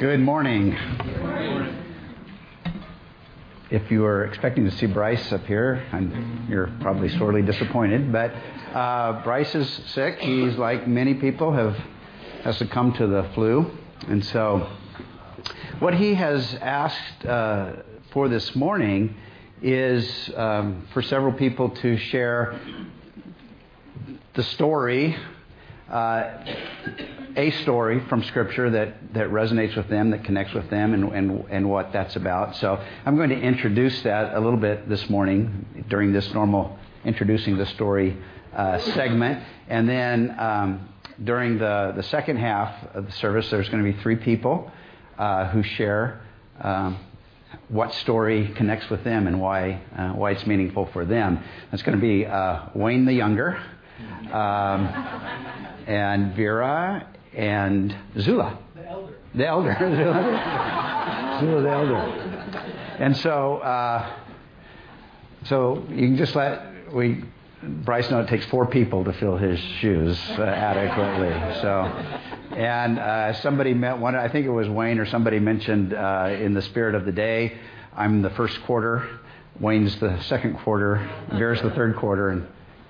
Good morning. If you were expecting to see Bryce up here, I'm, you're probably sorely disappointed. But uh, Bryce is sick. He's like many people have has succumbed to the flu, and so what he has asked uh, for this morning is um, for several people to share the story. Uh, a story from Scripture that, that resonates with them, that connects with them, and, and, and what that's about. So I'm going to introduce that a little bit this morning during this normal introducing the story uh, segment. And then um, during the, the second half of the service, there's going to be three people uh, who share um, what story connects with them and why, uh, why it's meaningful for them. That's going to be uh, Wayne the Younger. Um, and Vera and Zula. The elder. The elder. Zula the elder. And so, uh, so you can just let we Bryce know it takes four people to fill his shoes uh, adequately. So, and uh, somebody met one. I think it was Wayne or somebody mentioned uh, in the spirit of the day. I'm the first quarter. Wayne's the second quarter. Vera's the third quarter, and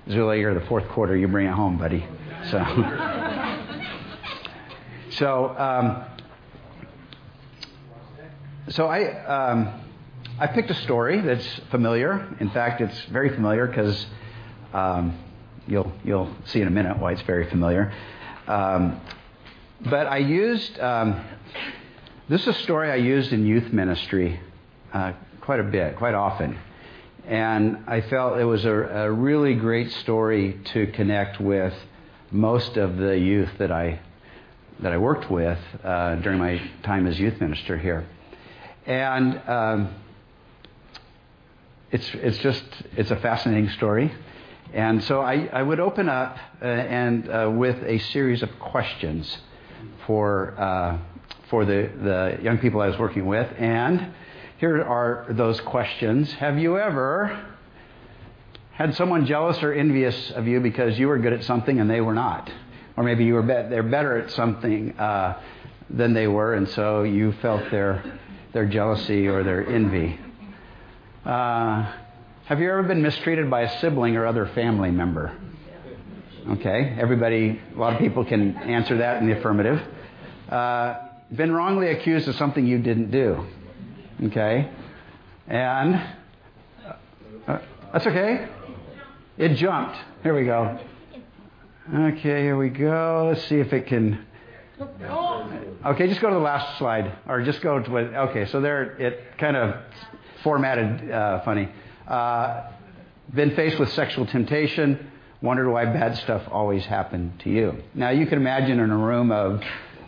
Zula, you're the fourth quarter. You bring it home, buddy. So. So, um, so I, um, I picked a story that's familiar. In fact, it's very familiar because um, you'll, you'll see in a minute why it's very familiar. Um, but I used, um, this is a story I used in youth ministry uh, quite a bit, quite often. And I felt it was a, a really great story to connect with most of the youth that I that I worked with uh, during my time as youth minister here. And um, it's, it's just, it's a fascinating story. And so I, I would open up uh, and uh, with a series of questions for, uh, for the, the young people I was working with. And here are those questions. Have you ever had someone jealous or envious of you because you were good at something and they were not? or maybe you were be- they're better at something uh, than they were, and so you felt their their jealousy or their envy. Uh, have you ever been mistreated by a sibling or other family member? Okay, everybody, a lot of people can answer that in the affirmative. Uh, been wrongly accused of something you didn't do. Okay, and uh, that's okay. It jumped. Here we go. Okay, here we go. Let's see if it can. Okay, just go to the last slide, or just go to what. Okay, so there it kind of formatted uh, funny. Uh, been faced with sexual temptation. Wondered why bad stuff always happened to you. Now you can imagine in a room of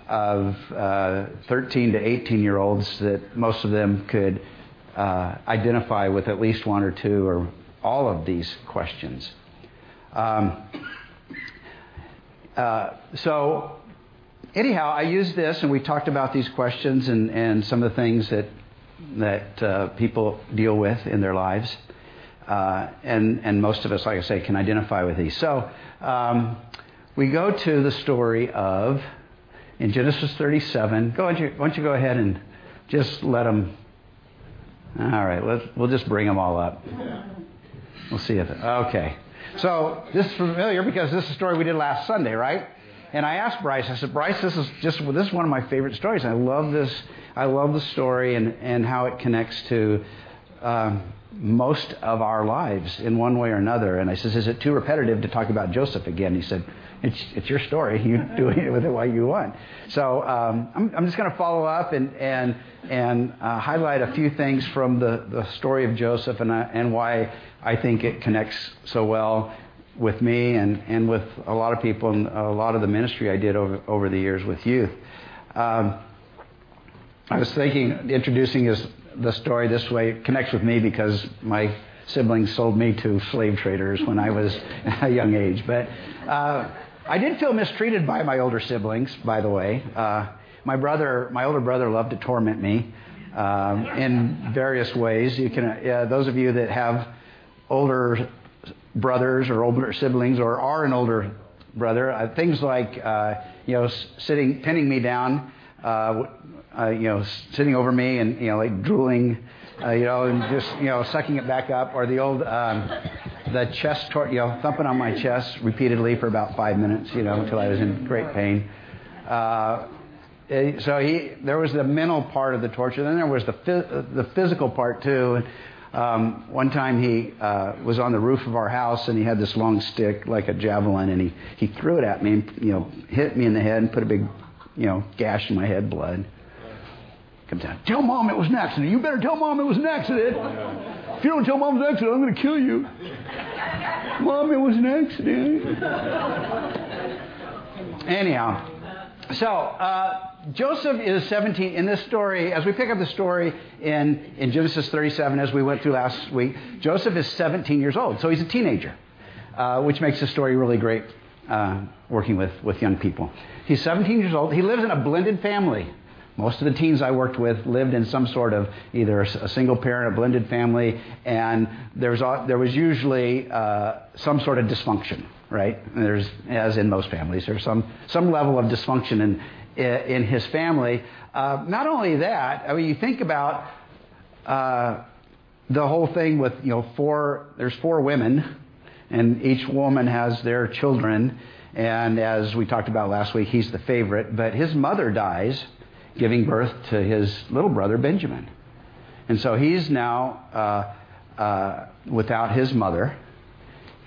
of uh, 13 to 18 year olds that most of them could uh, identify with at least one or two or all of these questions. Um, uh, so, anyhow, I used this, and we talked about these questions and, and some of the things that that uh, people deal with in their lives, uh, and and most of us, like I say, can identify with these. So, um, we go to the story of in Genesis 37. Go, you, why don't you go ahead and just let them. All right, let's, we'll just bring them all up. We'll see if okay. So this is familiar because this is a story we did last Sunday, right? And I asked Bryce, I said, Bryce, this is just this is one of my favorite stories. I love this. I love the story and, and how it connects to um, most of our lives in one way or another. And I says, is it too repetitive to talk about Joseph again? He said, it's, it's your story. You do it with it what you want. So um, I'm, I'm just going to follow up and and and uh, highlight a few things from the, the story of Joseph and uh, and why I think it connects so well with me and, and with a lot of people and a lot of the ministry I did over, over the years with youth. Um, I was thinking, introducing his, the story this way it connects with me because my siblings sold me to slave traders when I was a young age. But uh, I did feel mistreated by my older siblings, by the way. Uh, my brother, my older brother, loved to torment me um, in various ways. You can, uh, those of you that have older brothers or older siblings or are an older brother. Uh, things like, uh, you know, sitting, pinning me down uh, uh, you know, sitting over me and, you know, like drooling, you know, and just, you know, sucking it back up, or the old, um, the chest, tor- you know, thumping on my chest repeatedly for about five minutes, you know, until I was in great pain. Uh, eh, so he, there was the mental part of the torture. Then there was the the physical part too. Um, one time he uh, was on the roof of our house and he had this long stick like a javelin and he, he threw it at me and you know hit me in the head and put a big you know gash in my head, blood. Comes down. Tell mom it was an accident. You better tell mom it was an accident. If you don't tell mom it was an accident, I'm going to kill you. mom, it was an accident. Anyhow, so. Uh, Joseph is 17 in this story. As we pick up the story in, in Genesis 37, as we went through last week, Joseph is 17 years old, so he's a teenager, uh, which makes the story really great uh, working with, with young people. He's 17 years old. He lives in a blended family. Most of the teens I worked with lived in some sort of either a single parent, a blended family, and there's, there was usually uh, some sort of dysfunction, right? There's, as in most families, there's some, some level of dysfunction in, in his family. Uh, not only that, I mean, you think about uh, the whole thing with, you know, four, there's four women, and each woman has their children. And as we talked about last week, he's the favorite. But his mother dies, giving birth to his little brother, Benjamin. And so he's now uh, uh, without his mother.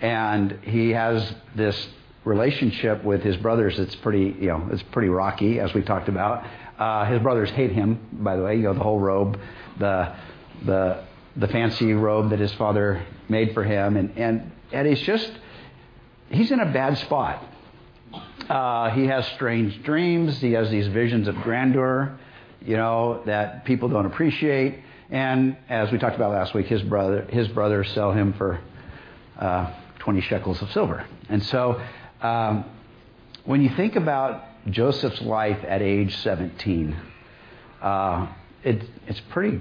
And he has this relationship with his brothers it's pretty you know it's pretty rocky as we talked about uh, his brothers hate him by the way you know the whole robe the the the fancy robe that his father made for him and and and he's just he's in a bad spot uh, he has strange dreams. He has these visions of grandeur you know that people don't appreciate. And as we talked about last week his brother his brothers sell him for uh, 20 shekels of silver. And so um, when you think about Joseph's life at age 17, uh, it, it's pretty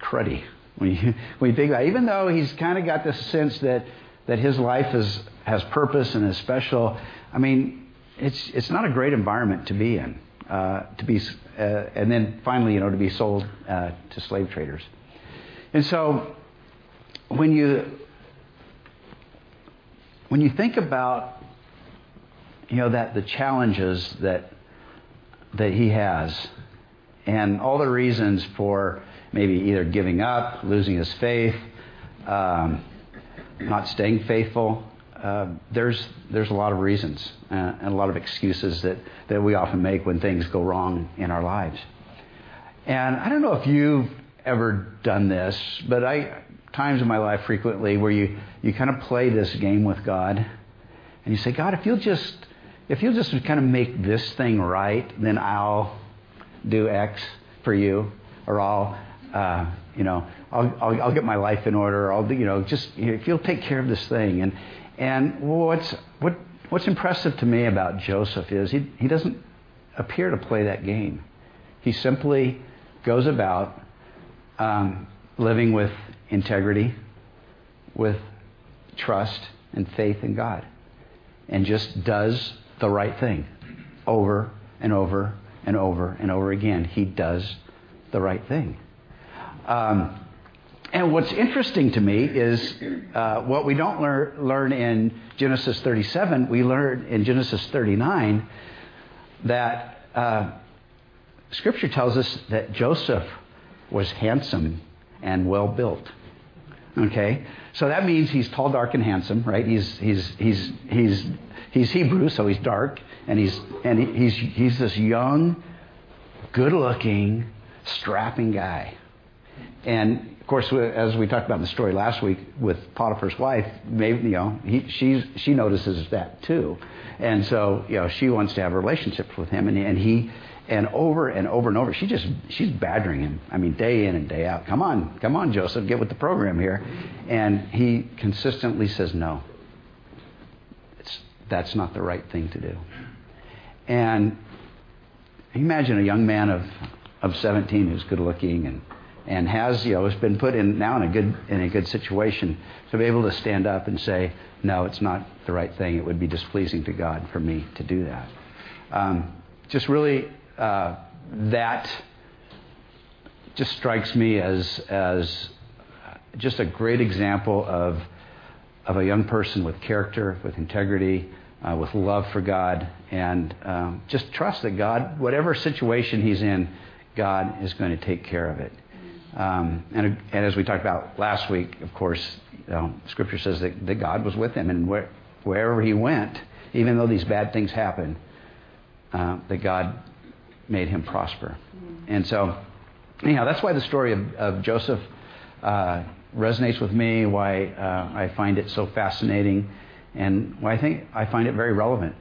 cruddy. When you, when you think about it. Even though he's kind of got this sense that, that his life is, has purpose and is special, I mean, it's, it's not a great environment to be in. Uh, to be, uh, and then finally, you know, to be sold uh, to slave traders. And so, when you when you think about you know, that the challenges that, that he has and all the reasons for maybe either giving up, losing his faith, um, not staying faithful. Uh, there's there's a lot of reasons uh, and a lot of excuses that, that we often make when things go wrong in our lives. And I don't know if you've ever done this, but I times in my life frequently where you, you kind of play this game with God and you say, God, if you'll just if you'll just kind of make this thing right, then I'll do X for you, or I'll, uh, you know, I'll, I'll, I'll, get my life in order. Or I'll, you know, just if you'll take care of this thing. And and what's what what's impressive to me about Joseph is he he doesn't appear to play that game. He simply goes about um, living with integrity, with trust and faith in God, and just does the right thing over and over and over and over again. He does the right thing. Um, and what's interesting to me is uh, what we don't lear- learn in Genesis 37, we learn in Genesis 39 that uh, Scripture tells us that Joseph was handsome and well built. Okay? So that means he's tall, dark, and handsome, right? He's, he's, he's, he's he's Hebrew, so he's dark, and he's and he's he's this young, good-looking, strapping guy. And course, as we talked about in the story last week with Potiphar's wife, maybe you know he, she's she notices that too, and so you know she wants to have relationships with him, and and he. And over and over and over, she just she's badgering him. I mean, day in and day out. Come on, come on, Joseph, get with the program here. And he consistently says no It's, that's not the right thing to do. And imagine a young man of, of 17 who's good looking and, and has, you know, has been put in now in a good, in a good situation to be able to stand up and say, no, it's not the right thing. It would be displeasing to God for me to do that. Um, just really uh, that just strikes me as, as just a great example of, of a young person with character, with integrity, uh, with love for God, and um, just trust that God, whatever situation he's in, God is going to take care of it. Um, and, and, as we talked about last week, of course, you know, Scripture says that, that, God was with him, and where, wherever he went, even though these bad things happened, uh, that God made him prosper. And so, anyhow, that's why the story of, of Joseph uh, resonates with me, why uh, I find it so fascinating, and why I think I find it very relevant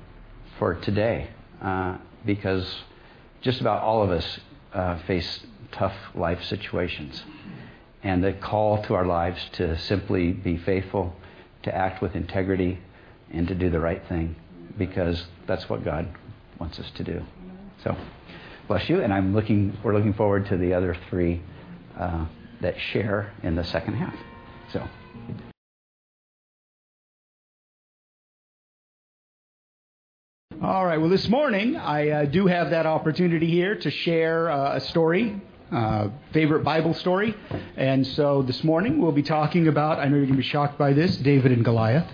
for today, uh, because just about all of us uh, face tough life situations. And the call to our lives to simply be faithful, to act with integrity, and to do the right thing, because that's what God wants us to do. So, bless you, and I'm looking. We're looking forward to the other three uh, that share in the second half. So. All right. Well, this morning I uh, do have that opportunity here to share uh, a story, uh, favorite Bible story, and so this morning we'll be talking about. I know you're going to be shocked by this, David and Goliath.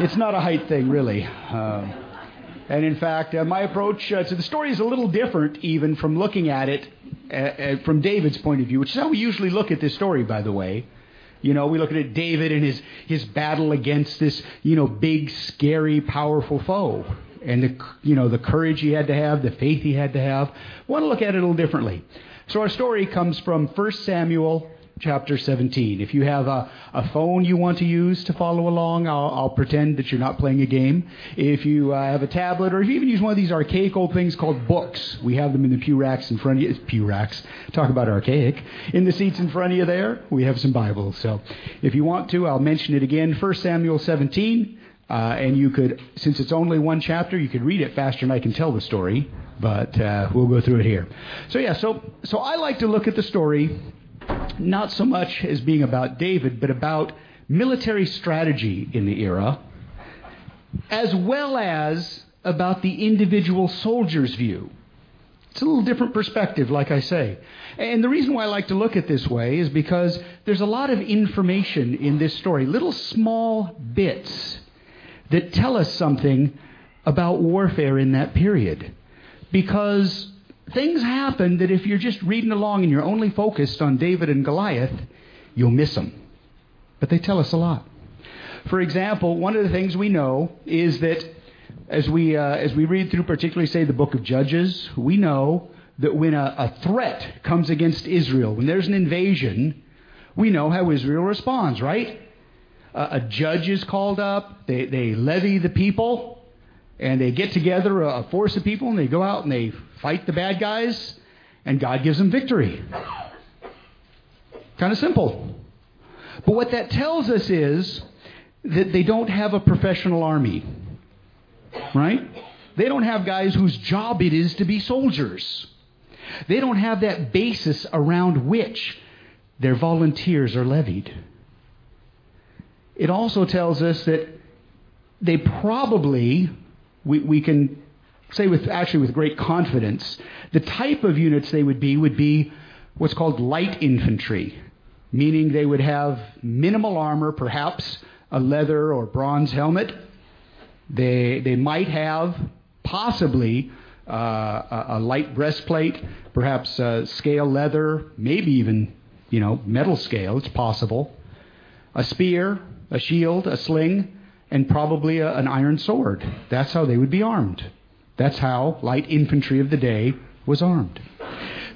It's not a height thing, really. Um, and in fact, uh, my approach uh, to the story is a little different, even from looking at it uh, from David's point of view, which is how we usually look at this story, by the way. You know, we look at it, David and his, his battle against this, you know, big, scary, powerful foe and the you know the courage he had to have, the faith he had to have. I want to look at it a little differently. So our story comes from 1 Samuel chapter 17. If you have a, a phone you want to use to follow along, I'll, I'll pretend that you're not playing a game. If you uh, have a tablet, or if you even use one of these archaic old things called books, we have them in the pew racks in front of you. Pew racks. Talk about archaic. In the seats in front of you there, we have some Bibles. So if you want to, I'll mention it again. 1 Samuel 17. Uh, and you could, since it's only one chapter, you could read it faster than I can tell the story, but uh, we'll go through it here. So, yeah, so, so I like to look at the story not so much as being about David, but about military strategy in the era, as well as about the individual soldier's view. It's a little different perspective, like I say. And the reason why I like to look at this way is because there's a lot of information in this story, little small bits that tell us something about warfare in that period. Because things happen that if you're just reading along and you're only focused on David and Goliath, you'll miss them. But they tell us a lot. For example, one of the things we know is that as we, uh, as we read through, particularly, say, the book of Judges, we know that when a, a threat comes against Israel, when there's an invasion, we know how Israel responds, right? Uh, a judge is called up, they, they levy the people, and they get together a, a force of people, and they go out and they fight the bad guys, and God gives them victory. Kind of simple. But what that tells us is that they don't have a professional army. Right? They don't have guys whose job it is to be soldiers. They don't have that basis around which their volunteers are levied it also tells us that they probably, we, we can say with actually with great confidence, the type of units they would be would be what's called light infantry, meaning they would have minimal armor, perhaps a leather or bronze helmet. They, they might have possibly uh, a, a, light breastplate, perhaps uh, scale leather, maybe even you know metal scale. It's possible. A spear, a shield, a sling, and probably a, an iron sword. That's how they would be armed. That's how light infantry of the day was armed.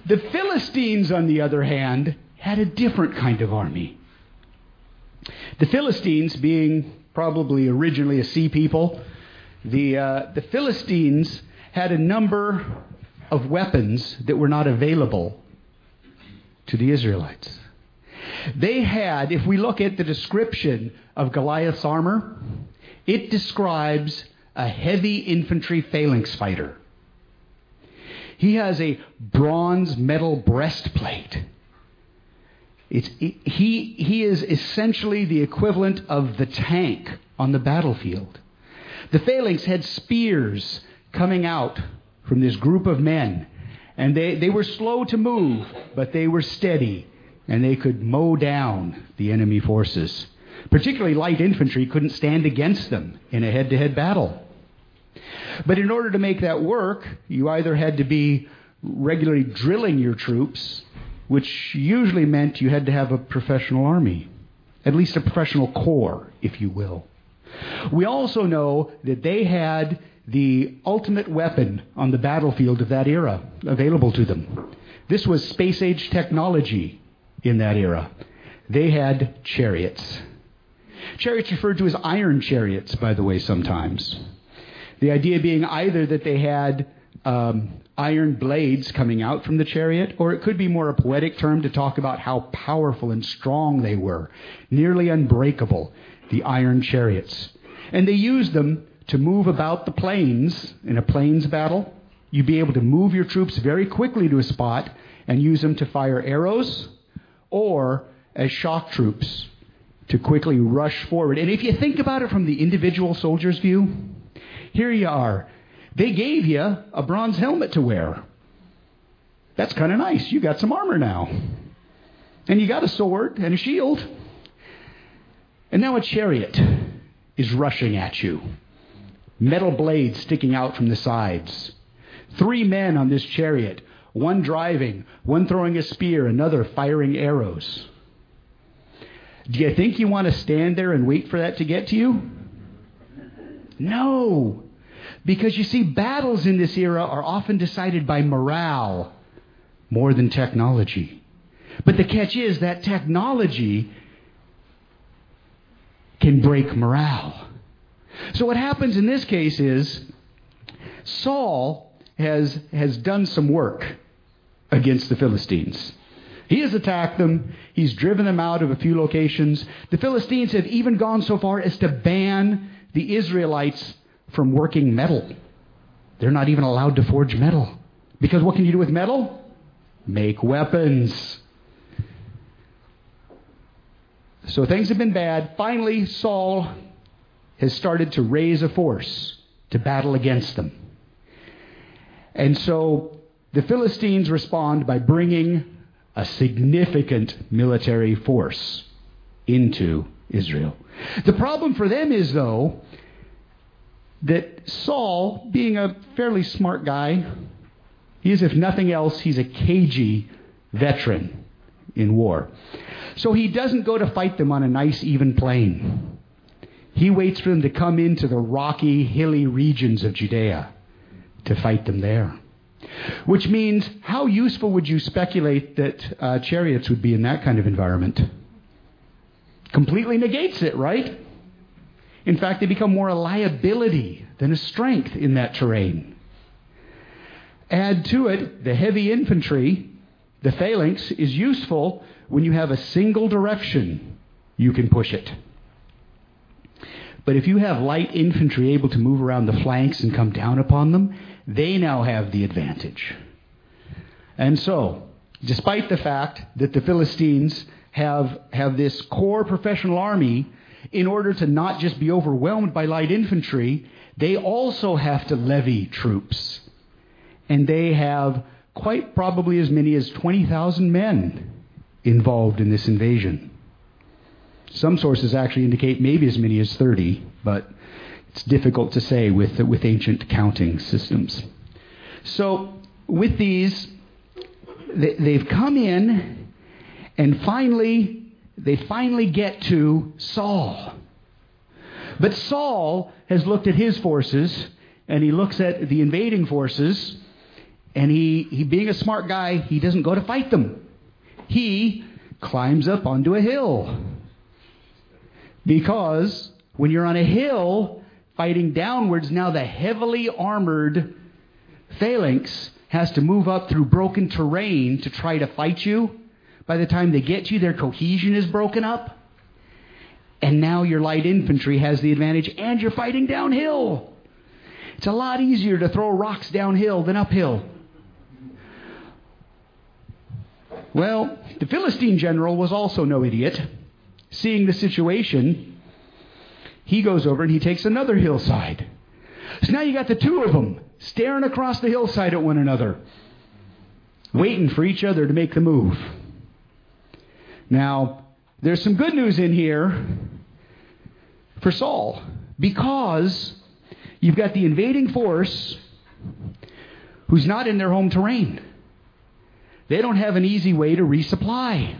The Philistines, on the other hand, had a different kind of army. The Philistines, being probably originally a sea people, the, uh, the Philistines had a number of weapons that were not available to the Israelites. They had, if we look at the description of Goliath's armor, it describes a heavy infantry phalanx fighter. He has a bronze metal breastplate. It's, he, he is essentially the equivalent of the tank on the battlefield. The phalanx had spears coming out from this group of men, And they, they were slow to move, but they were steady, and they could mow down the enemy forces. Particularly light infantry couldn't stand against them in a head to head battle. But in order to make that work, you either had to be regularly drilling your troops, which usually meant you had to have a professional army, at least a professional corps, if you will. We also know that they had the ultimate weapon on the battlefield of that era available to them. This was space age technology in that era. They had chariots. Chariots referred to as iron chariots, by the way, sometimes. The idea being either that they had um, iron blades coming out from the chariot, or it could be more a poetic term to talk about how powerful and strong they were, nearly unbreakable, the iron chariots. And they used them to move about the plains in a plains battle. You'd be able to move your troops very quickly to a spot and use them to fire arrows or as shock troops to quickly rush forward. And if you think about it from the individual soldier's view, here you are. They gave you a bronze helmet to wear. That's kind of nice. You got some armor now. And you got a sword and a shield. And now a chariot is rushing at you. Metal blades sticking out from the sides. Three men on this chariot, one driving, one throwing a spear, another firing arrows. Do you think you want to stand there and wait for that to get to you? No. Because you see, battles in this era are often decided by morale more than technology. But the catch is that technology can break morale. So what happens in this case is Saul has, has done some work against the Philistines. He has attacked them. He's driven them out of a few locations. The Philistines have even gone so far as to ban the Israelites from working metal. They're not even allowed to forge metal. Because what can you do with metal? Make weapons. So things have been bad. Finally, Saul has started to raise a force to battle against them. And so the Philistines respond by bringing a significant military force into Israel. The problem for them is, though, that Saul, being a fairly smart guy, is, if nothing else, he's a cagey veteran in war. So he doesn't go to fight them on a nice, even plain. He waits for them to come into the rocky, hilly regions of Judea to fight them there. Which means, how useful would you speculate that uh, chariots would be in that kind of environment? Completely negates it, right? In fact, they become more a liability than a strength in that terrain. Add to it the heavy infantry, the phalanx is useful when you have a single direction you can push it. But if you have light infantry able to move around the flanks and come down upon them, they now have the advantage. And so, despite the fact that the Philistines have, have this core professional army, in order to not just be overwhelmed by light infantry, they also have to levy troops. And they have quite probably as many as 20,000 men involved in this invasion. Some sources actually indicate maybe as many as 30, but it's difficult to say with, with ancient counting systems. So, with these, they, they've come in, and finally, they finally get to Saul. But Saul has looked at his forces, and he looks at the invading forces, and he, he being a smart guy, he doesn't go to fight them. He climbs up onto a hill. Because when you're on a hill fighting downwards, now the heavily armored phalanx has to move up through broken terrain to try to fight you. By the time they get you, their cohesion is broken up. And now your light infantry has the advantage, and you're fighting downhill. It's a lot easier to throw rocks downhill than uphill. Well, the Philistine general was also no idiot seeing the situation, he goes over and he takes another hillside. So now you got the two of them staring across the hillside at one another. waiting for each other to make the move. Now, there's some good news in here for Saul because you've got the invading force who's not in their home terrain. They don't have an easy way to resupply.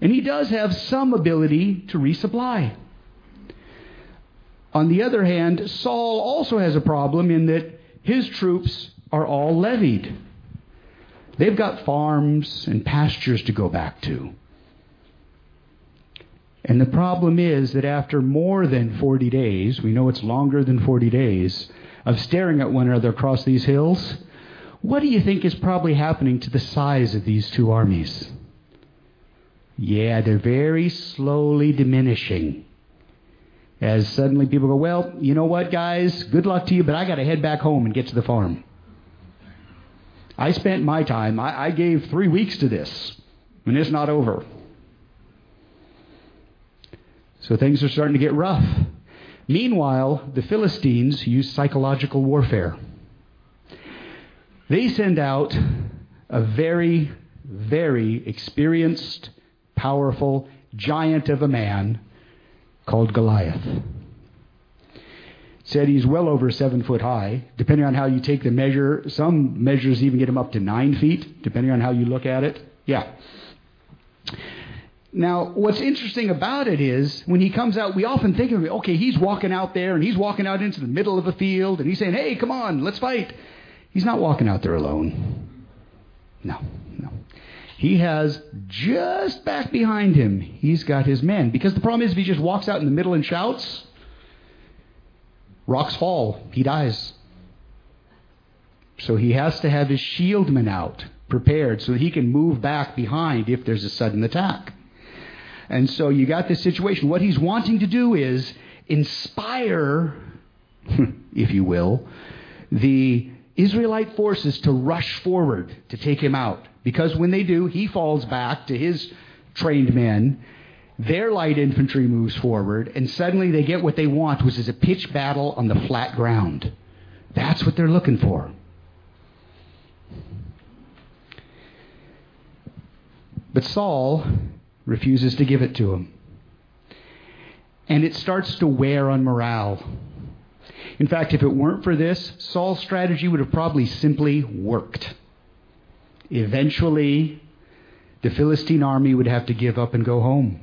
And he does have some ability to resupply. On the other hand, Saul also has a problem in that his troops are all levied. They've got farms and pastures to go back to. And the problem is that after more than 40 days, we know it's longer than 40 days, of staring at one another across these hills, what do you think is probably happening to the size of these two armies? Yeah, they're very slowly diminishing. As suddenly people go, well, you know what, guys? Good luck to you, but I got to head back home and get to the farm. I spent my time, I, I gave three weeks to this, and it's not over. So things are starting to get rough. Meanwhile, the Philistines use psychological warfare. They send out a very, very experienced, powerful giant of a man called Goliath. Said he's well over seven foot high, depending on how you take the measure. Some measures even get him up to nine feet, depending on how you look at it. Yeah. Now, what's interesting about it is when he comes out, we often think of it, okay, he's walking out there and he's walking out into the middle of a field and he's saying, hey, come on, let's fight. He's not walking out there alone. No, no. He has just back behind him, he's got his men. Because the problem is, if he just walks out in the middle and shouts, rocks fall, he dies. So he has to have his shieldmen out, prepared, so that he can move back behind if there's a sudden attack. And so you got this situation. What he's wanting to do is inspire, if you will, the Israelite forces to rush forward to take him out. Because when they do, he falls back to his trained men. Their light infantry moves forward, and suddenly they get what they want, which is a pitched battle on the flat ground. That's what they're looking for. But Saul refuses to give it to him. And it starts to wear on morale. In fact, if it weren't for this, Saul's strategy would have probably simply worked. Eventually, the Philistine army would have to give up and go home.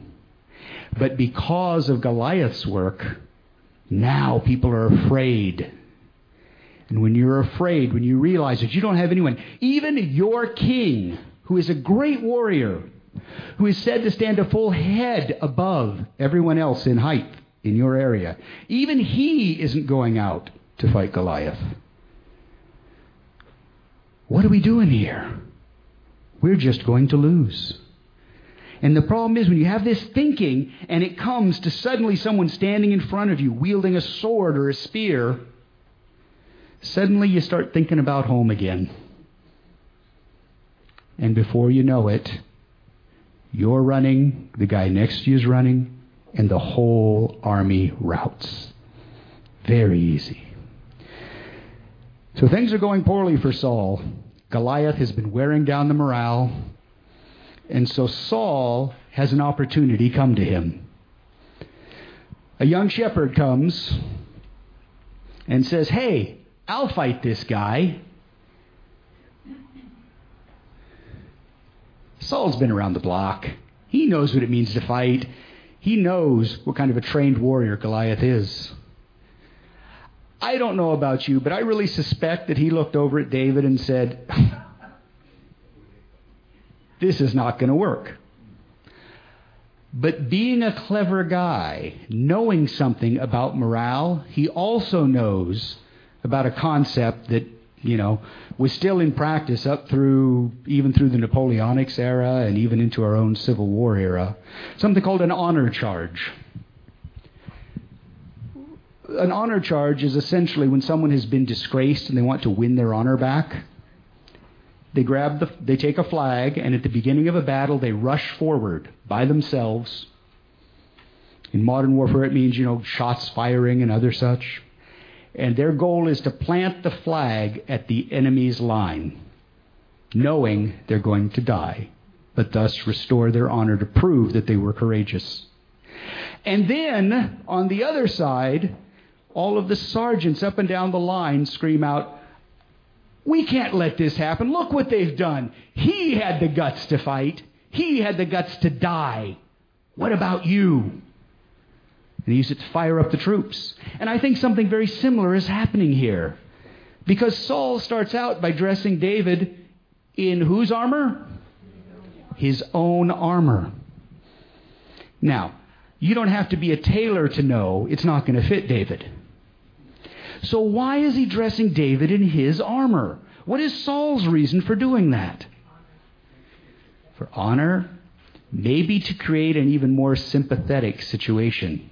But because of Goliath's work, now people are afraid. And when you're afraid, when you realize that you don't have anyone, even your king, who is a great warrior, who is said to stand a full head above everyone else in height in your area. Even he isn't going out to fight Goliath. What are we doing here? We're just going to lose. And the problem is when you have this thinking and it comes to suddenly someone standing in front of you wielding a sword or a spear, suddenly you start thinking about home again. And before you know it, you're running, the guy next to you is running, and the whole army routs. Very easy. So things are going poorly for Saul. Goliath has been wearing down the morale. And so Saul has an opportunity come to him. A young shepherd comes and says, Hey, I'll fight this guy. Saul's been around the block. He knows what it means to fight. He knows what kind of a trained warrior Goliath is. I don't know about you, but I really suspect that he looked over at David and said, This is not going to work. But being a clever guy, knowing something about morale, he also knows about a concept that you know, was still in practice up through even through the Napoleonic era and even into our own Civil War era. Something called an honor charge. An honor charge is essentially when someone has been disgraced and they want to win their honor back. They grab the, they take a flag, and at the beginning of a battle, they rush forward by themselves. In modern warfare, it means, you know, shots firing and other such and their goal is to plant the flag at the enemy's line. knowing they're going to die, but thus restore their honor to prove that they were courageous. And then, on the other side, all of the sergeants up and down the line scream out, We can't let this happen. Look what they've done. He had the guts to fight, he had the guts to die. What about you? And he used it to fire up the troops. And I think something very similar is happening here. Because Saul starts out by dressing David in whose armor? His own armor. Now, you don't have to be a tailor to know it's not going to fit David. So, why is he dressing David in his armor? What is Saul's reason for doing that? For honor, maybe to create an even more sympathetic situation.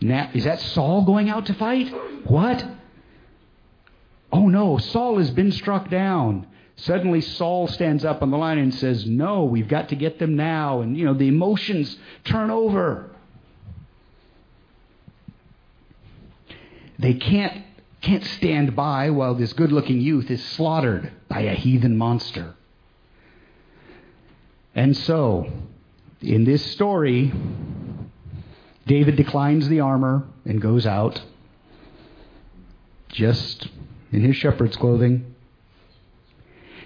Now, is that Saul going out to fight? What? Oh no, Saul has been struck down. Suddenly Saul stands up on the line and says, No, we've got to get them now. And, you know, the emotions turn over. They can't, can't stand by while this good looking youth is slaughtered by a heathen monster. And so, in this story, David declines the armor and goes out just in his shepherd's clothing,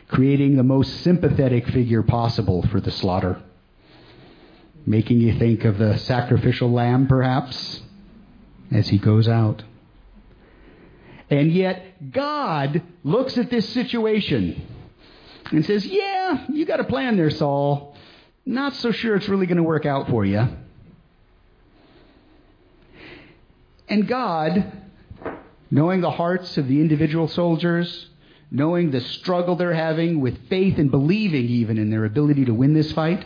creating the most sympathetic figure possible for the slaughter, making you think of the sacrificial lamb, perhaps, as he goes out. And yet, God looks at this situation and says, Yeah, you got a plan there, Saul. Not so sure it's really going to work out for you. And God, knowing the hearts of the individual soldiers, knowing the struggle they're having with faith and believing even in their ability to win this fight,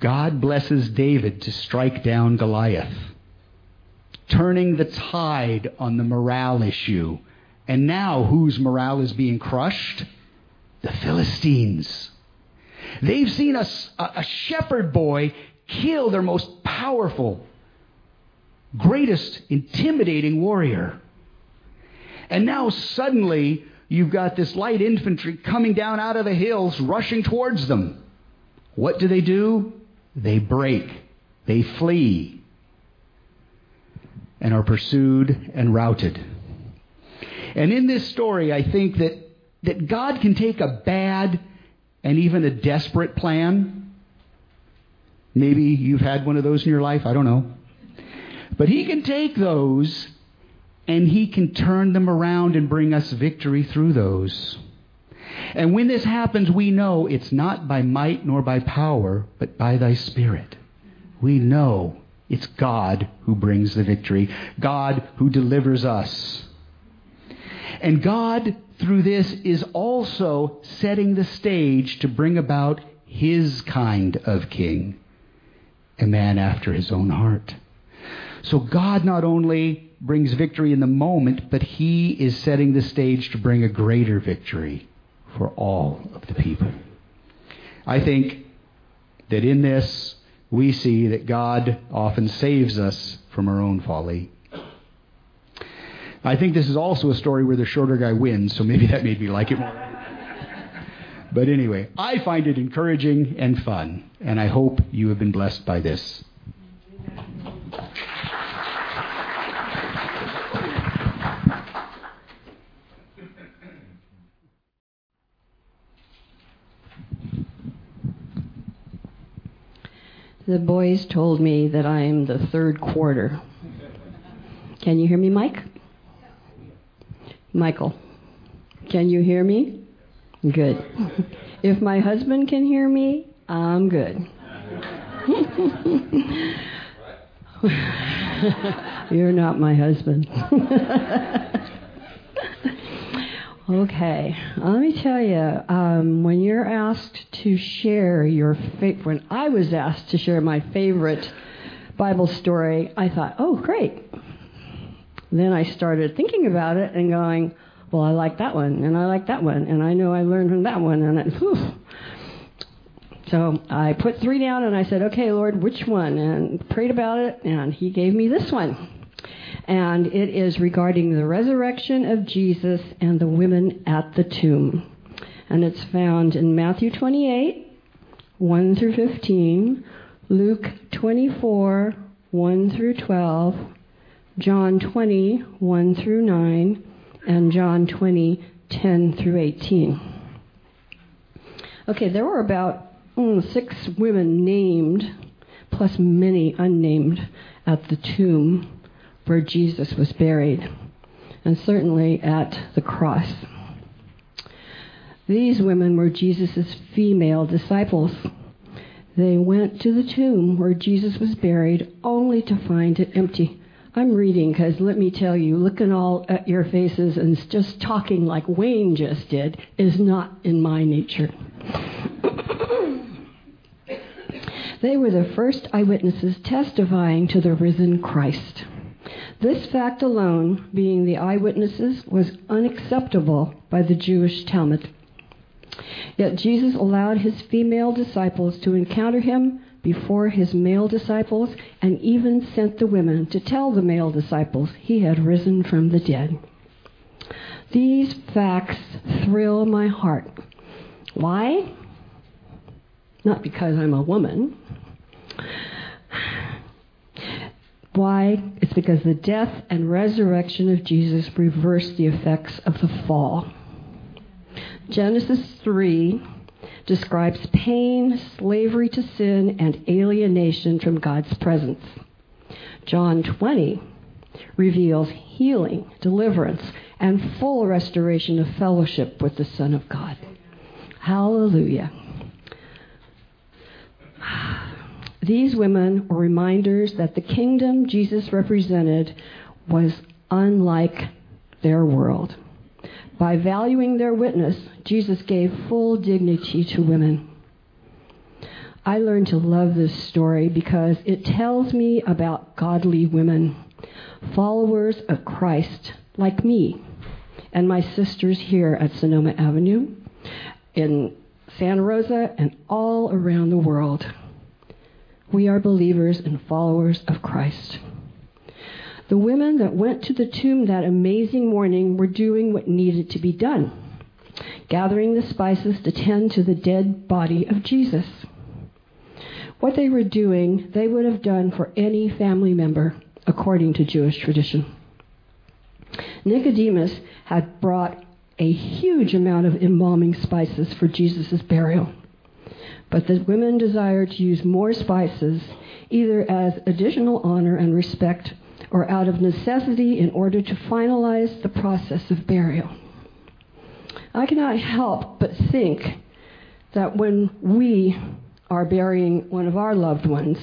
God blesses David to strike down Goliath, turning the tide on the morale issue. And now, whose morale is being crushed? The Philistines. They've seen a, a shepherd boy kill their most powerful, greatest intimidating warrior. And now suddenly you've got this light infantry coming down out of the hills, rushing towards them. What do they do? They break, they flee, and are pursued and routed. And in this story, I think that, that God can take a bad and even a desperate plan. Maybe you've had one of those in your life, I don't know. But He can take those and He can turn them around and bring us victory through those. And when this happens, we know it's not by might nor by power, but by Thy Spirit. We know it's God who brings the victory, God who delivers us. And God, through this, is also setting the stage to bring about His kind of king, a man after His own heart. So God not only brings victory in the moment, but He is setting the stage to bring a greater victory for all of the people. I think that in this we see that God often saves us from our own folly. I think this is also a story where the shorter guy wins, so maybe that made me like it more. But anyway, I find it encouraging and fun, and I hope you have been blessed by this. The boys told me that I am the third quarter. Can you hear me, Mike? Michael, can you hear me? Good. If my husband can hear me, I'm good. You're not my husband. Okay, let me tell you, um, when you're asked to share your favorite, when I was asked to share my favorite Bible story, I thought, oh, great. Then I started thinking about it and going, well, I like that one, and I like that one, and I know I learned from that one, and it, whew. So I put three down and I said, okay, Lord, which one? And prayed about it, and He gave me this one. And it is regarding the resurrection of Jesus and the women at the tomb. And it's found in Matthew 28, 1 through 15, Luke 24, 1 through 12, John 20, 1 through 9, and John 20, 10 through 18. Okay, there were about mm, six women named, plus many unnamed, at the tomb where Jesus was buried, and certainly at the cross. These women were Jesus' female disciples. They went to the tomb where Jesus was buried only to find it empty. I'm reading because let me tell you, looking all at your faces and just talking like Wayne just did is not in my nature. they were the first eyewitnesses testifying to the risen Christ. This fact alone, being the eyewitnesses, was unacceptable by the Jewish Talmud. Yet Jesus allowed his female disciples to encounter him before his male disciples and even sent the women to tell the male disciples he had risen from the dead. These facts thrill my heart. Why? Not because I'm a woman. Why? It's because the death and resurrection of Jesus reversed the effects of the fall. Genesis 3 describes pain, slavery to sin, and alienation from God's presence. John 20 reveals healing, deliverance, and full restoration of fellowship with the Son of God. Hallelujah. These women were reminders that the kingdom Jesus represented was unlike their world. By valuing their witness, Jesus gave full dignity to women. I learned to love this story because it tells me about godly women, followers of Christ, like me and my sisters here at Sonoma Avenue, in Santa Rosa, and all around the world. We are believers and followers of Christ. The women that went to the tomb that amazing morning were doing what needed to be done gathering the spices to tend to the dead body of Jesus. What they were doing, they would have done for any family member, according to Jewish tradition. Nicodemus had brought a huge amount of embalming spices for Jesus' burial. But the women desired to use more spices, either as additional honor and respect or out of necessity in order to finalize the process of burial. I cannot help but think that when we are burying one of our loved ones,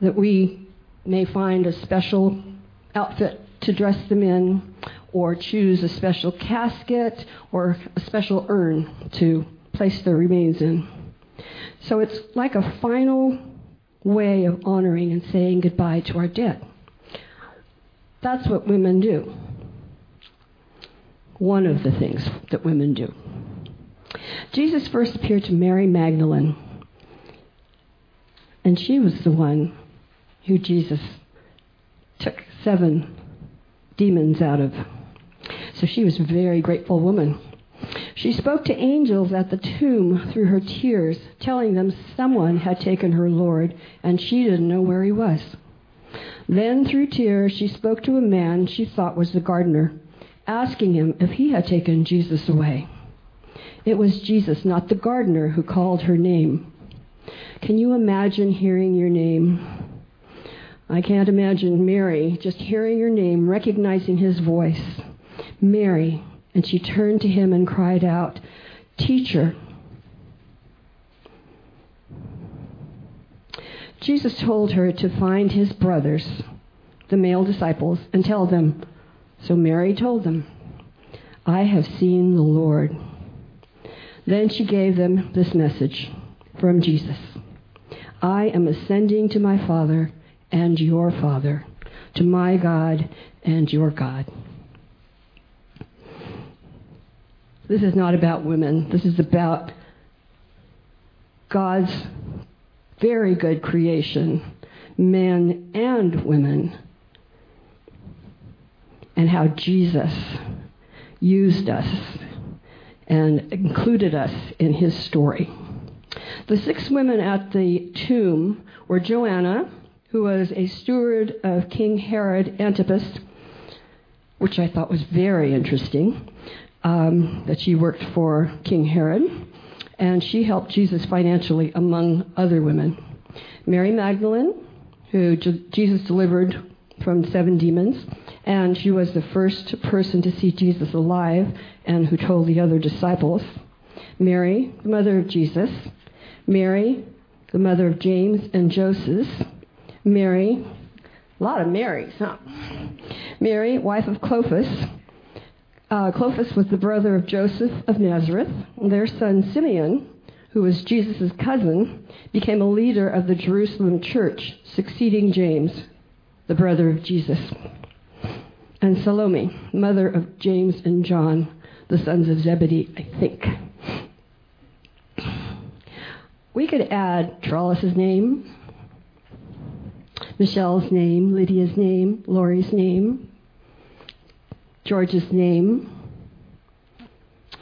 that we may find a special outfit to dress them in, or choose a special casket or a special urn to place their remains in. So it's like a final way of honoring and saying goodbye to our dead. That's what women do. One of the things that women do. Jesus first appeared to Mary Magdalene, and she was the one who Jesus took seven demons out of. So she was a very grateful woman. She spoke to angels at the tomb through her tears, telling them someone had taken her Lord, and she didn't know where he was. Then, through tears, she spoke to a man she thought was the gardener, asking him if he had taken Jesus away. It was Jesus, not the gardener, who called her name. Can you imagine hearing your name? I can't imagine Mary just hearing your name, recognizing his voice. Mary. And she turned to him and cried out, Teacher. Jesus told her to find his brothers, the male disciples, and tell them. So Mary told them, I have seen the Lord. Then she gave them this message from Jesus I am ascending to my Father and your Father, to my God and your God. This is not about women. This is about God's very good creation, men and women, and how Jesus used us and included us in his story. The six women at the tomb were Joanna, who was a steward of King Herod Antipas, which I thought was very interesting, um, that she worked for King Herod, and she helped Jesus financially, among other women. Mary Magdalene, who Jesus delivered from seven demons, and she was the first person to see Jesus alive and who told the other disciples. Mary, the mother of Jesus. Mary, the mother of James and Joseph. Mary, a lot of Marys, huh? Mary, wife of Clopas. Uh, Clopas was the brother of Joseph of Nazareth. Their son Simeon, who was Jesus' cousin, became a leader of the Jerusalem church, succeeding James, the brother of Jesus. And Salome, mother of James and John, the sons of Zebedee, I think. We could add Trollis's name, Michelle's name, Lydia's name, Laurie's name, George's name,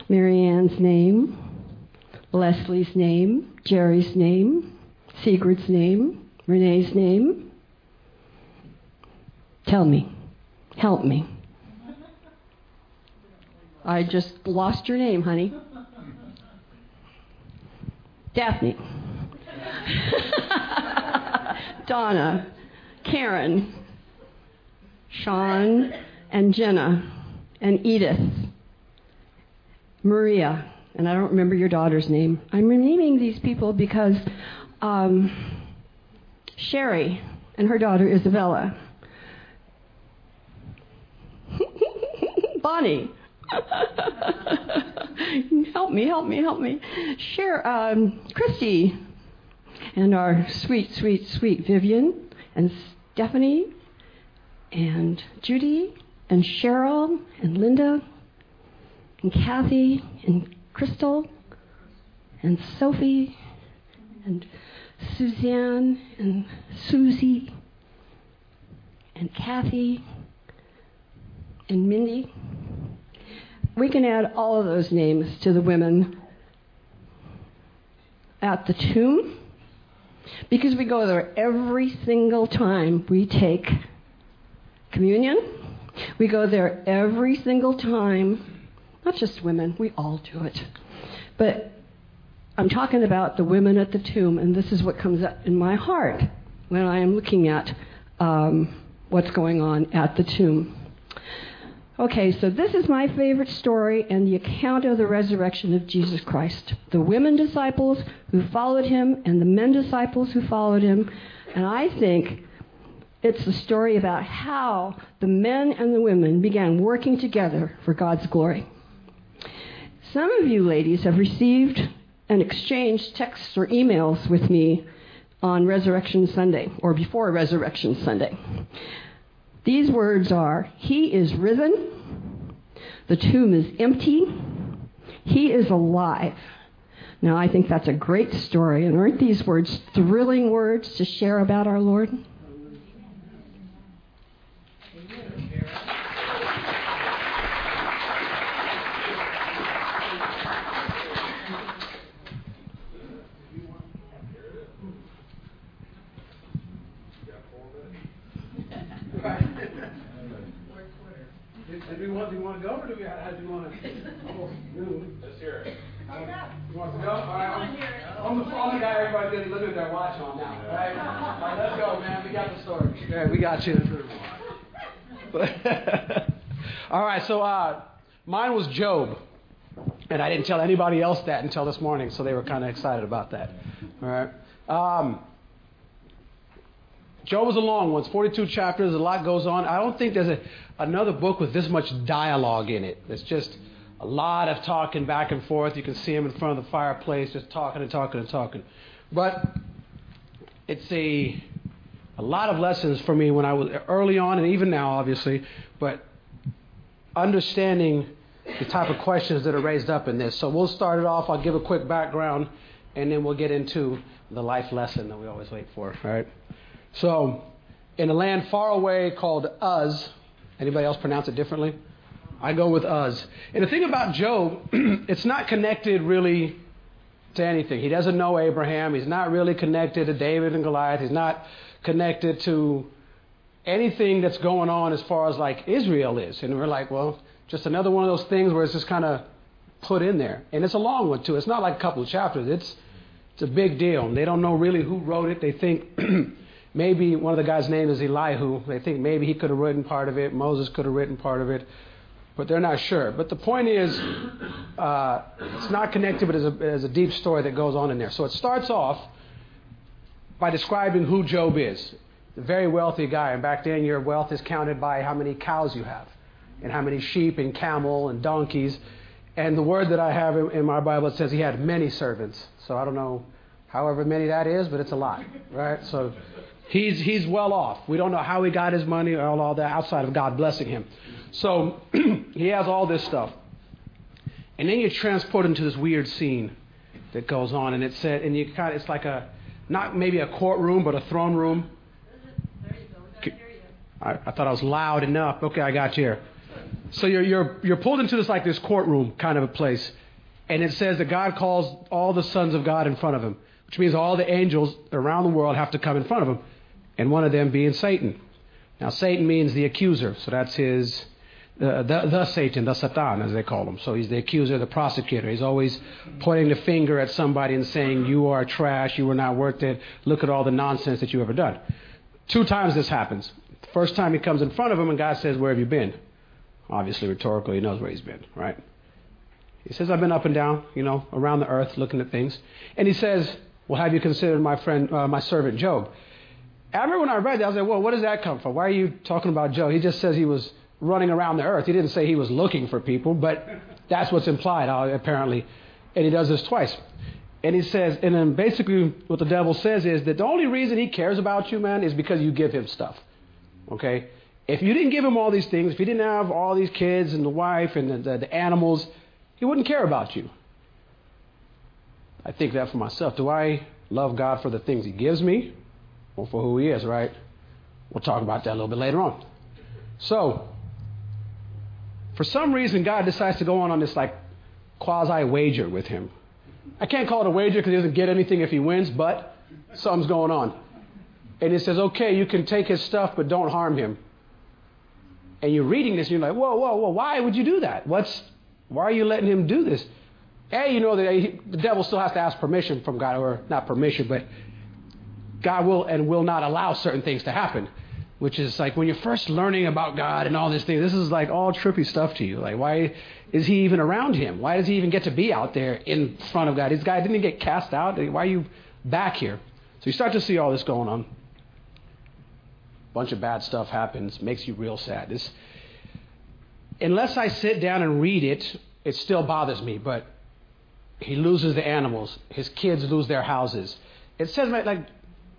Marianne's name, Leslie's name, Jerry's name, Sigrid's name, Renee's name. Tell me. Help me. I just lost your name, honey. Daphne. Donna. Karen. Sean and Jenna and Edith. Maria. And I don't remember your daughter's name. I'm naming these people because um, Sherry and her daughter Isabella. Bonnie. help me, help me, help me. Share um, Christy and our sweet, sweet, sweet Vivian and Stephanie and Judy and Cheryl and Linda and Kathy and Crystal and Sophie and Suzanne and Susie and Kathy and Mindy. We can add all of those names to the women at the tomb because we go there every single time we take communion. We go there every single time, not just women, we all do it. But I'm talking about the women at the tomb, and this is what comes up in my heart when I am looking at um, what's going on at the tomb. Okay, so this is my favorite story and the account of the resurrection of Jesus Christ. The women disciples who followed him and the men disciples who followed him. And I think it's the story about how the men and the women began working together for God's glory. Some of you ladies have received and exchanged texts or emails with me on Resurrection Sunday or before Resurrection Sunday. These words are He is risen, the tomb is empty, He is alive. Now, I think that's a great story. And aren't these words thrilling words to share about our Lord? Do we want, do you want to go, or do we, how do you want to? Oh, Let's hear it. You want to go? All right, I'm, I'm the, I'm the guy everybody's getting looking at their watch on now. All right, all right, let's go, man. We got the story. All right, we got you. all right, so uh, mine was Job, and I didn't tell anybody else that until this morning, so they were kind of excited about that. All right. Um, Job is a long one. It's 42 chapters. A lot goes on. I don't think there's a, another book with this much dialogue in it. It's just a lot of talking back and forth. You can see him in front of the fireplace, just talking and talking and talking. But it's a a lot of lessons for me when I was early on, and even now, obviously. But understanding the type of questions that are raised up in this. So we'll start it off. I'll give a quick background, and then we'll get into the life lesson that we always wait for. All right. So, in a land far away called Uz, Anybody else pronounce it differently? I go with Uz. And the thing about Job, it's not connected really to anything. He doesn't know Abraham. He's not really connected to David and Goliath. He's not connected to anything that's going on as far as like Israel is. And we're like, well, just another one of those things where it's just kind of put in there. And it's a long one too. It's not like a couple of chapters. It's it's a big deal. And they don't know really who wrote it. They think maybe one of the guys' name is Elihu. They think maybe he could have written part of it. Moses could have written part of it but they're not sure. But the point is, uh, it's not connected, but there's a, a deep story that goes on in there. So it starts off by describing who Job is. A very wealthy guy, and back then your wealth is counted by how many cows you have, and how many sheep and camel and donkeys. And the word that I have in, in my Bible says he had many servants. So I don't know however many that is, but it's a lot, right? So he's he's well off. We don't know how he got his money or all, that outside of God blessing him. So he has all this stuff. And then you transport him to this weird scene that goes on, and it said, and you kind of, it's like a, not maybe a courtroom, but a throne room. I, I thought I was loud enough. Okay, I got you here. So you're, you're, you're pulled into this like this courtroom kind of a place. And it says that God calls all the sons of God in front of him, which means all the angels around the world have to come in front of him, and one of them being Satan. Now, Satan means the accuser, so that's his the, the, the, Satan, the Satan, as they call him. So he's the accuser, the prosecutor. He's always pointing the finger at somebody and saying, You are trash, you were not worth it, look at all the nonsense that you ever done. Two times this happens. The first time he comes in front of him and God says, Where have you been? Obviously, rhetorical, he knows where he's been, right? He says, I've been up and down, you know, around the earth looking at things. And he says, Well, have you considered my friend, uh, my servant Job? I remember when I read that, I was like, Well, what does that come from? Why are you talking about Job? He just says he was running around the earth. He didn't say he was looking for people, but that's what's implied, uh, apparently. And he does this twice. And he says, and then basically what the devil says is that the only reason he cares about you, man, is because you give him stuff. Okay? If you didn't give him all these things, if you didn't have all these kids and the wife and the, the, the animals, he wouldn't care about you. I think that for myself. Do I love God for the things he gives me or for who he is, right? We'll talk about that a little bit later on. So, for some reason, God decides to go on on this like quasi wager with him. I can't call it a wager because he doesn't get anything if he wins, but something's going on. And he says, okay, you can take his stuff, but don't harm him. And you're reading this, and you're like, whoa, whoa, whoa, why would you do that? What's, why are you letting him do this? A, you know that he, the devil still has to ask permission from God, or not permission, but God will and will not allow certain things to happen which is like when you're first learning about God and all this thing, this is like all trippy stuff to you. Like, why is he even around him? Why does he even get to be out there in front of God? This guy didn't get cast out. Why are you back here? So you start to see all this going on. A bunch of bad stuff happens, makes you real sad. This, unless I sit down and read it, it still bothers me. But he loses the animals. His kids lose their houses. It says like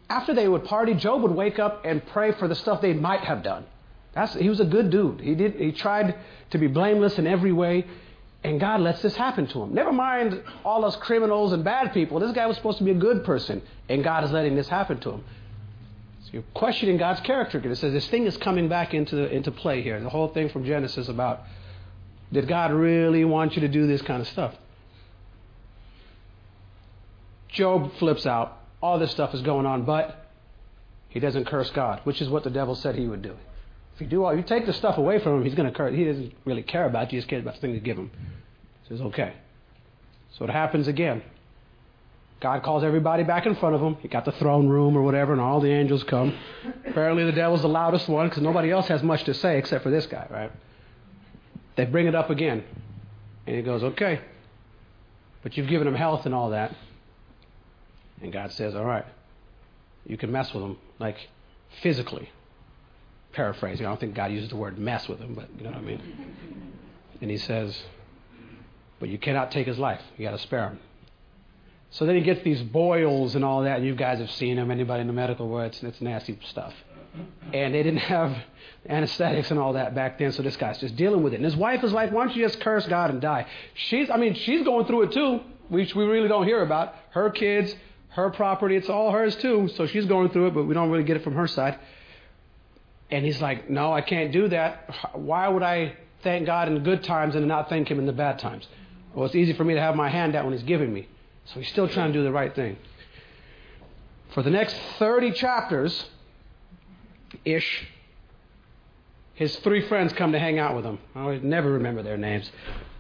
after they would party, Job would wake up and pray for the stuff they might have done. That's, he was a good dude. He, did, he tried to be blameless in every way, and God lets this happen to him. Never mind all us criminals and bad people. This guy was supposed to be a good person, and God is letting this happen to him. So you're questioning God's character. It says this thing is coming back into, into play here. The whole thing from Genesis about did God really want you to do this kind of stuff? Job flips out all this stuff is going on, but he doesn't curse God, which is what the devil said he would do. If you do all, you take the stuff away from him, he's going to curse. He doesn't really care about you; he just cares about the thing you give him. He says, "Okay." So it happens again. God calls everybody back in front of him. He got the throne room or whatever, and all the angels come. Apparently, the devil's the loudest one because nobody else has much to say except for this guy, right? They bring it up again, and he goes, "Okay." But you've given him health and all that. And God says, all right, you can mess with them, like physically. Paraphrasing. I don't think God uses the word mess with him, but you know what I mean? And he says, but you cannot take his life. You got to spare him. So then he gets these boils and all that. And you guys have seen them. Anybody in the medical world, it's, it's nasty stuff. And they didn't have anesthetics and all that back then. So this guy's just dealing with it. And his wife is like, why don't you just curse God and die? She's, I mean, she's going through it too, which we really don't hear about. Her kids, her property, it's all hers too. So she's going through it, but we don't really get it from her side. And he's like, No, I can't do that. Why would I thank God in good times and not thank Him in the bad times? Well, it's easy for me to have my hand out when He's giving me. So he's still trying to do the right thing. For the next 30 chapters ish, his three friends come to hang out with him. I never remember their names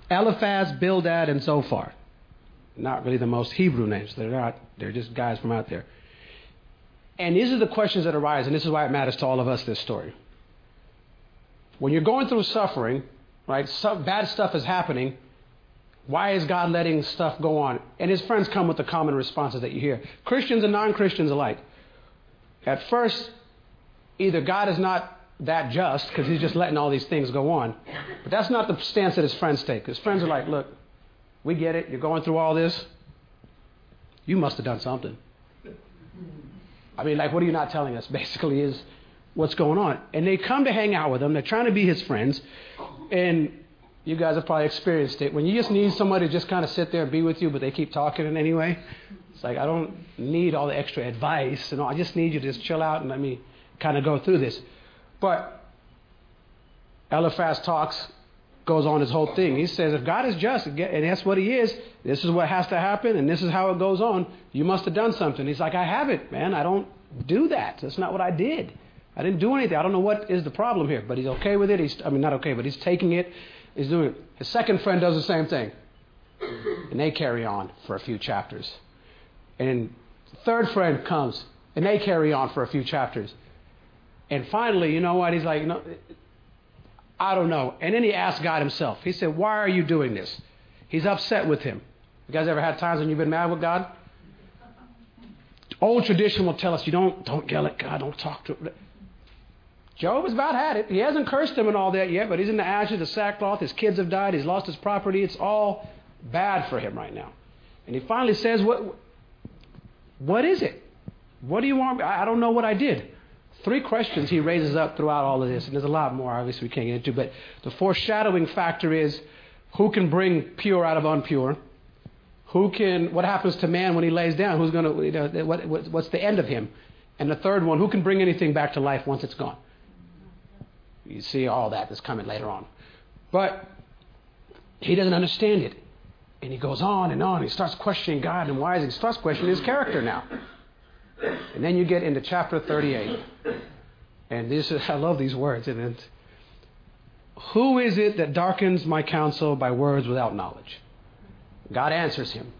Eliphaz, Bildad, and Zophar. Not really the most Hebrew names. They're not, they're just guys from out there. And these are the questions that arise, and this is why it matters to all of us, this story. When you're going through suffering, right, some bad stuff is happening, why is God letting stuff go on? And his friends come with the common responses that you hear Christians and non Christians alike. At first, either God is not that just because he's just letting all these things go on, but that's not the stance that his friends take. His friends are like, look, we get it. You're going through all this. You must have done something. I mean, like, what are you not telling us? Basically, is what's going on. And they come to hang out with him. They're trying to be his friends. And you guys have probably experienced it. When you just need somebody to just kind of sit there and be with you, but they keep talking in any way, it's like, I don't need all the extra advice. And all. I just need you to just chill out and let me kind of go through this. But Eliphaz talks, goes on his whole thing. He says, if God is just, and that's what he is, this is what has to happen, and this is how it goes on, you must have done something. He's like, I haven't, man. I don't do that. That's not what I did. I didn't do anything. I don't know what is the problem here, but he's okay with it. He's, I mean, not okay, but he's taking it. He's doing it. His second friend does the same thing. And they carry on for a few chapters. And third friend comes, and they carry on for a few chapters. And finally, you know what? He's like, no, I don't know. And then he asked God himself. He said, Why are you doing this? He's upset with him. You guys ever had times when you've been mad with God? Old tradition will tell us you don't don't yell at God, don't talk to him. Job has about had it. He hasn't cursed him and all that yet, but he's in the ashes, the sackcloth. His kids have died. He's lost his property. It's all bad for him right now. And he finally says, "What? What is it? What do you want? I don't know what I did." Three questions he raises up throughout all of this, and there's a lot more. Obviously, we can't get into. But the foreshadowing factor is, who can bring pure out of impure? Who can? What happens to man when he lays down? Who's going to? You know, what, what's the end of him? And the third one, who can bring anything back to life once it's gone? You see all that that's coming later on. But he doesn't understand it. And he goes on and on. He starts questioning God and why is he starts questioning his character now. And then you get into chapter 38. And this is, I love these words. And it's, who is it that darkens my counsel by words without knowledge? God answers him.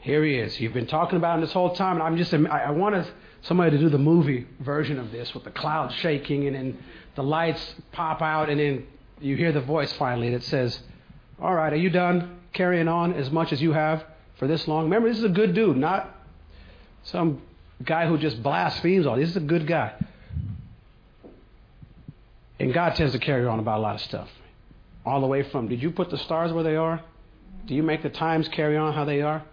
Here he is. You've been talking about him this whole time, and I'm just, I, I want somebody to do the movie version of this with the clouds shaking and then the lights pop out, and then you hear the voice finally that says, All right, are you done carrying on as much as you have for this long? Remember, this is a good dude, not some guy who just blasphemes all. This is a good guy. And God tends to carry on about a lot of stuff. All the way from, did you put the stars where they are? Do you make the times carry on how they are?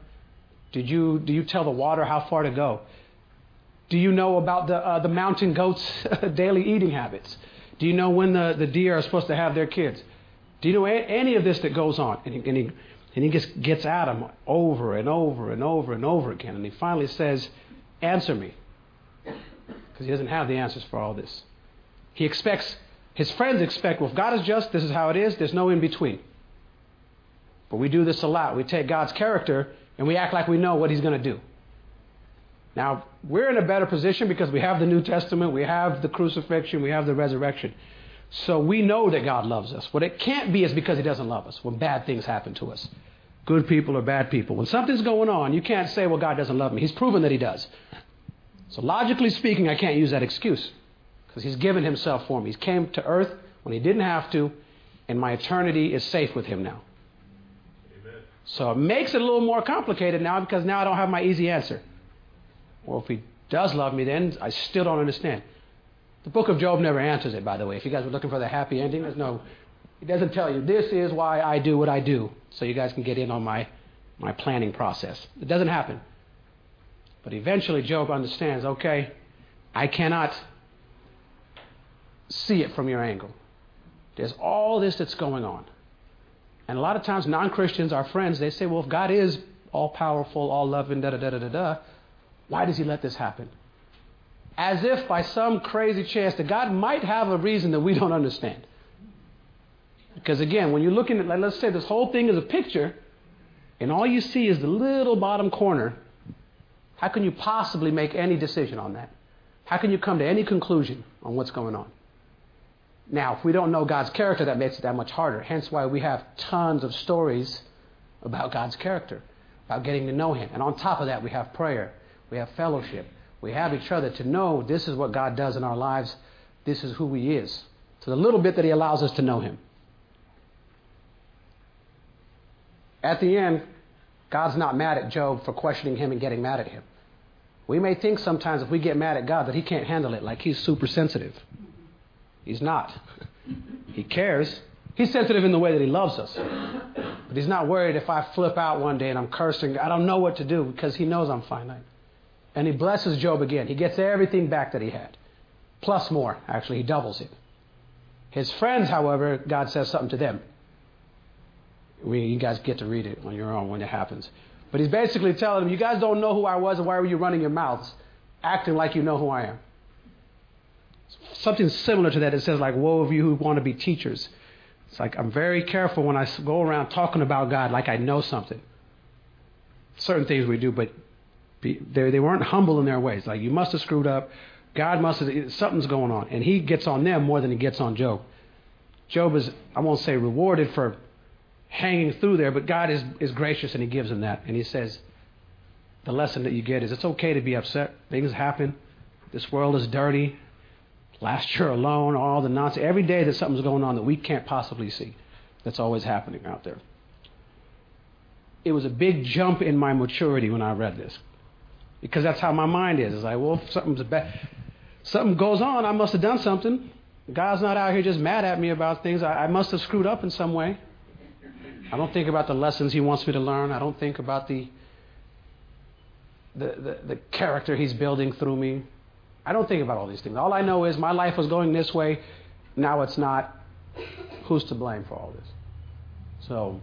Did you, do you tell the water how far to go? Do you know about the, uh, the mountain goats' daily eating habits? Do you know when the, the deer are supposed to have their kids? Do you know any of this that goes on? And he, and he, and he just gets at him over and over and over and over again. And he finally says, Answer me. Because he doesn't have the answers for all this. He expects, his friends expect, well, if God is just, this is how it is, there's no in between. But we do this a lot. We take God's character and we act like we know what he's going to do. Now, we're in a better position because we have the New Testament, we have the crucifixion, we have the resurrection. So we know that God loves us. What it can't be is because He doesn't love us when bad things happen to us. Good people or bad people. When something's going on, you can't say, well, God doesn't love me. He's proven that He does. So logically speaking, I can't use that excuse because He's given Himself for me. He came to earth when He didn't have to, and my eternity is safe with Him now. Amen. So it makes it a little more complicated now because now I don't have my easy answer. Well, if he does love me, then I still don't understand. The book of Job never answers it, by the way. If you guys were looking for the happy ending, there's no, it doesn't tell you, this is why I do what I do, so you guys can get in on my, my planning process. It doesn't happen. But eventually, Job understands okay, I cannot see it from your angle. There's all this that's going on. And a lot of times, non Christians, our friends, they say, well, if God is all powerful, all loving, da da da da da da, why does he let this happen? As if by some crazy chance that God might have a reason that we don't understand. Because again, when you're looking at, let's say this whole thing is a picture, and all you see is the little bottom corner, how can you possibly make any decision on that? How can you come to any conclusion on what's going on? Now, if we don't know God's character, that makes it that much harder. Hence why we have tons of stories about God's character, about getting to know Him. And on top of that, we have prayer, we have fellowship, we have each other to know this is what God does in our lives, this is who He is. So the little bit that He allows us to know Him. At the end, God's not mad at Job for questioning him and getting mad at him. We may think sometimes if we get mad at God that he can't handle it, like he's super sensitive. He's not. He cares. He's sensitive in the way that he loves us. But he's not worried if I flip out one day and I'm cursing. I don't know what to do because he knows I'm finite. And he blesses Job again. He gets everything back that he had. Plus more, actually. He doubles it. His friends, however, God says something to them. We, you guys get to read it on your own when it happens. But he's basically telling them, You guys don't know who I was, and why were you running your mouths, acting like you know who I am? Something similar to that. It says, like, Woe of you who want to be teachers. It's like, I'm very careful when I go around talking about God like I know something. Certain things we do, but they, they weren't humble in their ways. Like, you must have screwed up. God must have, something's going on. And he gets on them more than he gets on Job. Job is, I won't say rewarded for hanging through there, but God is, is gracious and He gives him that. And He says, the lesson that you get is it's okay to be upset. Things happen. This world is dirty. Last year alone, all the nonsense. Every day that something's going on that we can't possibly see. That's always happening out there. It was a big jump in my maturity when I read this. Because that's how my mind is. It's like, well, something's bad, something goes on, I must have done something. God's not out here just mad at me about things. I, I must have screwed up in some way. I don't think about the lessons he wants me to learn. I don't think about the, the, the, the, character he's building through me. I don't think about all these things. All I know is my life was going this way. Now it's not. Who's to blame for all this? So